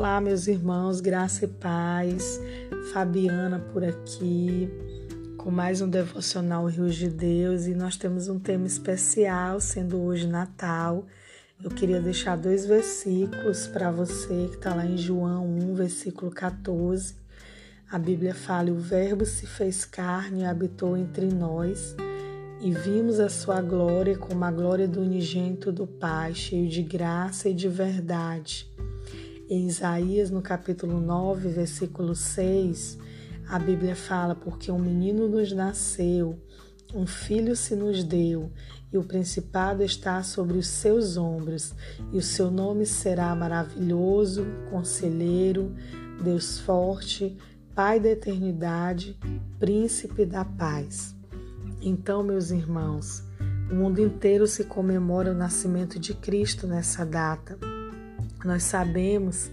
Olá, meus irmãos, graça e paz. Fabiana por aqui, com mais um devocional Rios de Deus, e nós temos um tema especial, sendo hoje Natal. Eu queria deixar dois versículos para você que está lá em João 1, versículo 14. A Bíblia fala: O Verbo se fez carne e habitou entre nós, e vimos a sua glória como a glória do unigênito do Pai, cheio de graça e de verdade. Em Isaías, no capítulo 9, versículo 6, a Bíblia fala: Porque um menino nos nasceu, um filho se nos deu, e o principado está sobre os seus ombros, e o seu nome será maravilhoso, conselheiro, Deus forte, Pai da eternidade, príncipe da paz. Então, meus irmãos, o mundo inteiro se comemora o nascimento de Cristo nessa data. Nós sabemos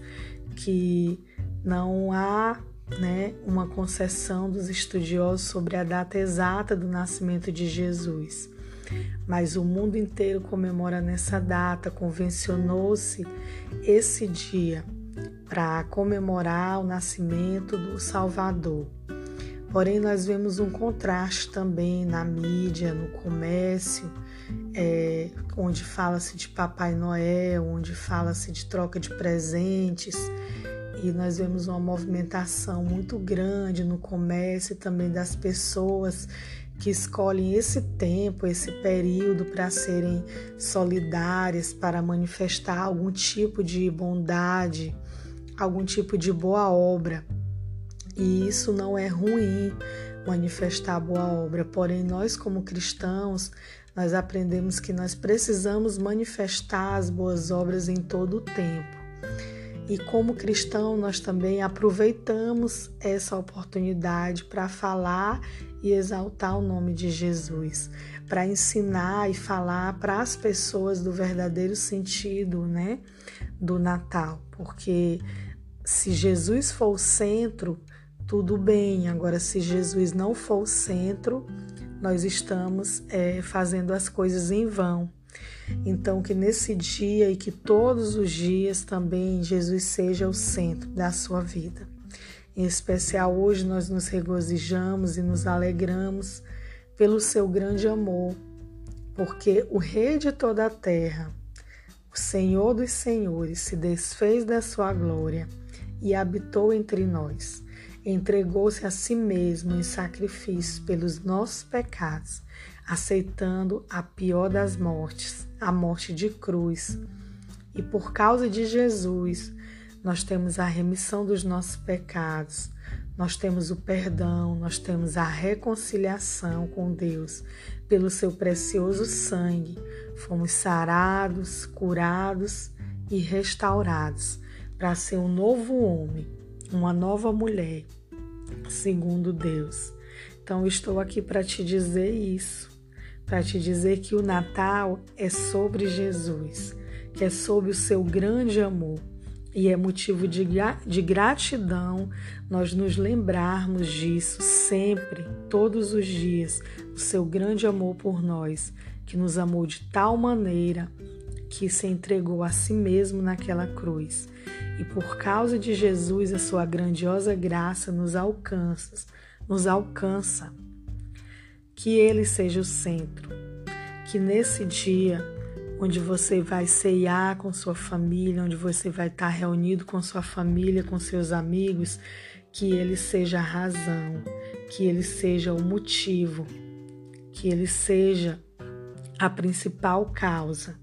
que não há né, uma concessão dos estudiosos sobre a data exata do nascimento de Jesus. Mas o mundo inteiro comemora nessa data, convencionou-se esse dia para comemorar o nascimento do Salvador. Porém, nós vemos um contraste também na mídia, no comércio, é, onde fala-se de Papai Noel, onde fala-se de troca de presentes, e nós vemos uma movimentação muito grande no comércio e também das pessoas que escolhem esse tempo, esse período para serem solidárias, para manifestar algum tipo de bondade, algum tipo de boa obra. E isso não é ruim manifestar boa obra, porém nós como cristãos nós aprendemos que nós precisamos manifestar as boas obras em todo o tempo. E como cristão, nós também aproveitamos essa oportunidade para falar e exaltar o nome de Jesus, para ensinar e falar para as pessoas do verdadeiro sentido, né, do Natal, porque se Jesus for o centro, tudo bem. Agora, se Jesus não for o centro, nós estamos é, fazendo as coisas em vão. Então, que nesse dia e que todos os dias também Jesus seja o centro da sua vida. Em especial hoje nós nos regozijamos e nos alegramos pelo seu grande amor, porque o Rei de toda a terra, o Senhor dos Senhores, se desfez da sua glória e habitou entre nós entregou-se a si mesmo em sacrifício pelos nossos pecados, aceitando a pior das mortes, a morte de cruz. E por causa de Jesus, nós temos a remissão dos nossos pecados, nós temos o perdão, nós temos a reconciliação com Deus pelo seu precioso sangue. Fomos sarados, curados e restaurados para ser um novo homem, uma nova mulher, segundo Deus. Então, estou aqui para te dizer isso, para te dizer que o Natal é sobre Jesus, que é sobre o seu grande amor. E é motivo de, de gratidão nós nos lembrarmos disso sempre, todos os dias, o seu grande amor por nós, que nos amou de tal maneira que se entregou a si mesmo naquela cruz. E por causa de Jesus, a sua grandiosa graça nos alcança, nos alcança. Que ele seja o centro. Que nesse dia onde você vai ceiar com sua família, onde você vai estar reunido com sua família, com seus amigos, que ele seja a razão, que ele seja o motivo, que ele seja a principal causa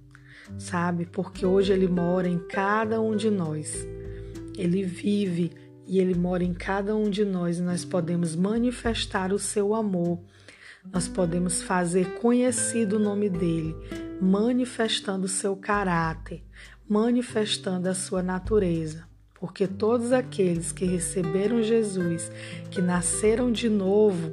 sabe? Porque hoje Ele mora em cada um de nós. Ele vive e Ele mora em cada um de nós e nós podemos manifestar o seu amor. Nós podemos fazer conhecido o nome dele, manifestando o seu caráter, manifestando a sua natureza. Porque todos aqueles que receberam Jesus, que nasceram de novo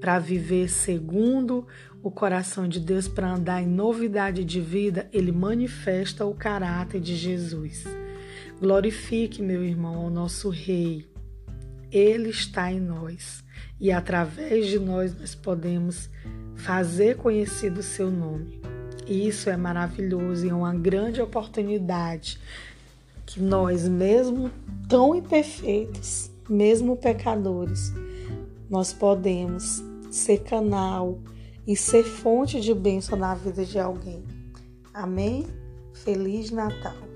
para viver segundo o coração de Deus para andar em novidade de vida, ele manifesta o caráter de Jesus. Glorifique, meu irmão, ao nosso Rei. Ele está em nós e através de nós nós podemos fazer conhecido o seu nome. E isso é maravilhoso e é uma grande oportunidade que nós, mesmo tão imperfeitos, mesmo pecadores, nós podemos ser canal e ser fonte de bênção na vida de alguém. Amém? Feliz Natal!